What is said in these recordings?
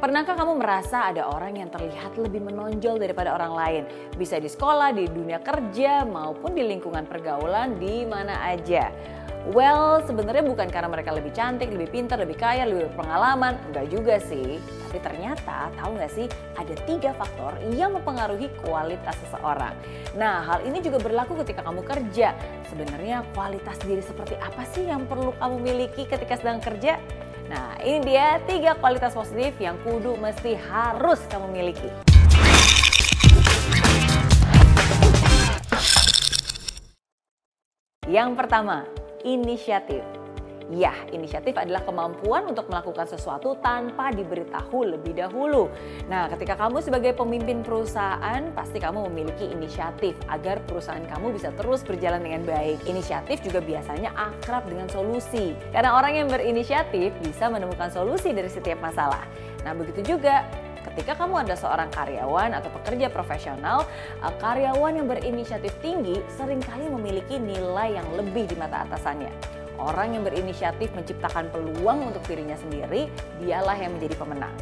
Pernahkah kamu merasa ada orang yang terlihat lebih menonjol daripada orang lain? Bisa di sekolah, di dunia kerja, maupun di lingkungan pergaulan di mana aja. Well, sebenarnya bukan karena mereka lebih cantik, lebih pintar, lebih kaya, lebih berpengalaman. Enggak juga sih. Tapi ternyata tahu nggak sih ada tiga faktor yang mempengaruhi kualitas seseorang. Nah hal ini juga berlaku ketika kamu kerja. Sebenarnya kualitas diri seperti apa sih yang perlu kamu miliki ketika sedang kerja? Nah ini dia tiga kualitas positif yang kudu mesti harus kamu miliki. Yang pertama, inisiatif. Ya, inisiatif adalah kemampuan untuk melakukan sesuatu tanpa diberitahu lebih dahulu. Nah, ketika kamu sebagai pemimpin perusahaan, pasti kamu memiliki inisiatif agar perusahaan kamu bisa terus berjalan dengan baik. Inisiatif juga biasanya akrab dengan solusi. Karena orang yang berinisiatif bisa menemukan solusi dari setiap masalah. Nah, begitu juga ketika kamu adalah seorang karyawan atau pekerja profesional, eh, karyawan yang berinisiatif tinggi sering kali memiliki nilai yang lebih di mata atasannya. Orang yang berinisiatif menciptakan peluang untuk dirinya sendiri, dialah yang menjadi pemenang.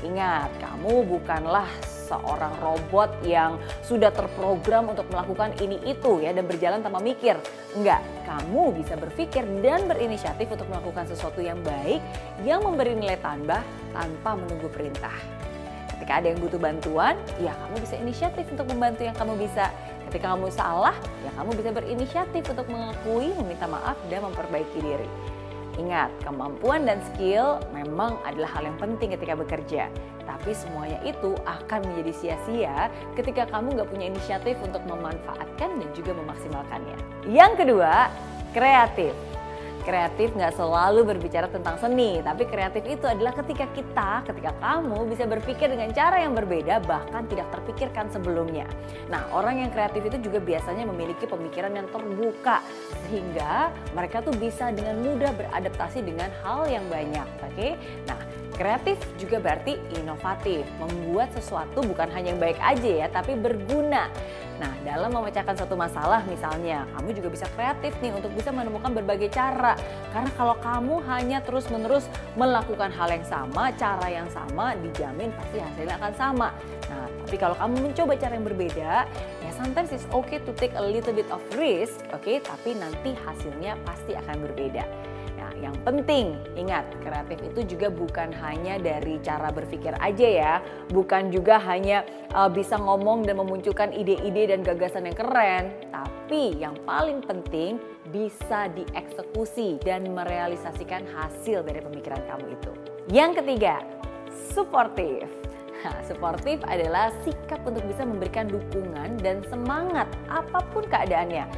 Ingat, kamu bukanlah seorang robot yang sudah terprogram untuk melakukan ini itu ya dan berjalan tanpa mikir. Enggak, kamu bisa berpikir dan berinisiatif untuk melakukan sesuatu yang baik yang memberi nilai tambah tanpa menunggu perintah. Ketika ada yang butuh bantuan, ya kamu bisa inisiatif untuk membantu yang kamu bisa. Ketika kamu salah, ya kamu bisa berinisiatif untuk mengakui, meminta maaf, dan memperbaiki diri. Ingat, kemampuan dan skill memang adalah hal yang penting ketika bekerja. Tapi semuanya itu akan menjadi sia-sia ketika kamu nggak punya inisiatif untuk memanfaatkan dan juga memaksimalkannya. Yang kedua, kreatif. Kreatif nggak selalu berbicara tentang seni, tapi kreatif itu adalah ketika kita, ketika kamu bisa berpikir dengan cara yang berbeda bahkan tidak terpikirkan sebelumnya. Nah orang yang kreatif itu juga biasanya memiliki pemikiran yang terbuka sehingga mereka tuh bisa dengan mudah beradaptasi dengan hal yang banyak. Oke, okay? nah Kreatif juga berarti inovatif, membuat sesuatu bukan hanya yang baik aja ya, tapi berguna. Nah, dalam memecahkan satu masalah misalnya, kamu juga bisa kreatif nih untuk bisa menemukan berbagai cara. Karena kalau kamu hanya terus-menerus melakukan hal yang sama, cara yang sama, dijamin pasti hasilnya akan sama. Nah, tapi kalau kamu mencoba cara yang berbeda, ya sometimes it's okay to take a little bit of risk, oke, okay? tapi nanti hasilnya pasti akan berbeda. Yang penting, ingat, kreatif itu juga bukan hanya dari cara berpikir aja ya, bukan juga hanya uh, bisa ngomong dan memunculkan ide-ide dan gagasan yang keren, tapi yang paling penting bisa dieksekusi dan merealisasikan hasil dari pemikiran kamu itu. Yang ketiga, suportif. Nah, adalah sikap untuk bisa memberikan dukungan dan semangat apa pun keadaannya.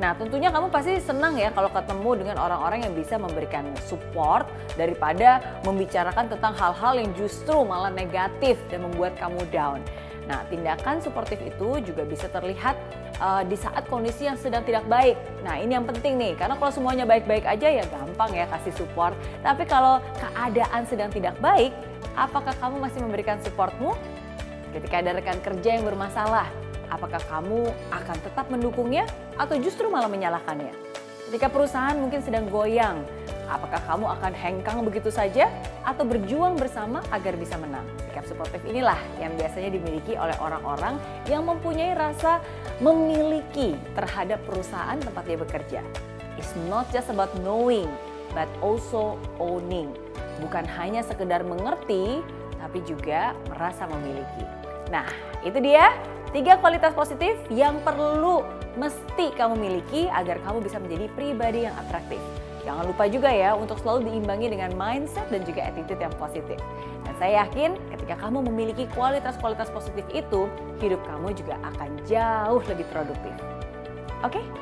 Nah tentunya kamu pasti senang ya kalau ketemu dengan orang-orang yang bisa memberikan support daripada membicarakan tentang hal-hal yang justru malah negatif dan membuat kamu down. Nah, tindakan suportif itu juga bisa terlihat uh, di saat kondisi yang sedang tidak baik. Nah, ini yang penting nih, karena kalau semuanya baik-baik aja ya gampang ya kasih support. Tapi kalau keadaan sedang tidak baik, apakah kamu masih memberikan supportmu? Ketika ada rekan kerja yang bermasalah, apakah kamu akan tetap mendukungnya atau justru malah menyalahkannya? Ketika perusahaan mungkin sedang goyang, apakah kamu akan hengkang begitu saja atau berjuang bersama agar bisa menang? Sikap suportif inilah yang biasanya dimiliki oleh orang-orang yang mempunyai rasa memiliki terhadap perusahaan tempat dia bekerja. It's not just about knowing, but also owning bukan hanya sekedar mengerti, tapi juga merasa memiliki. Nah, itu dia tiga kualitas positif yang perlu mesti kamu miliki agar kamu bisa menjadi pribadi yang atraktif. Jangan lupa juga ya untuk selalu diimbangi dengan mindset dan juga attitude yang positif. Dan saya yakin ketika kamu memiliki kualitas-kualitas positif itu, hidup kamu juga akan jauh lebih produktif. Oke? Okay?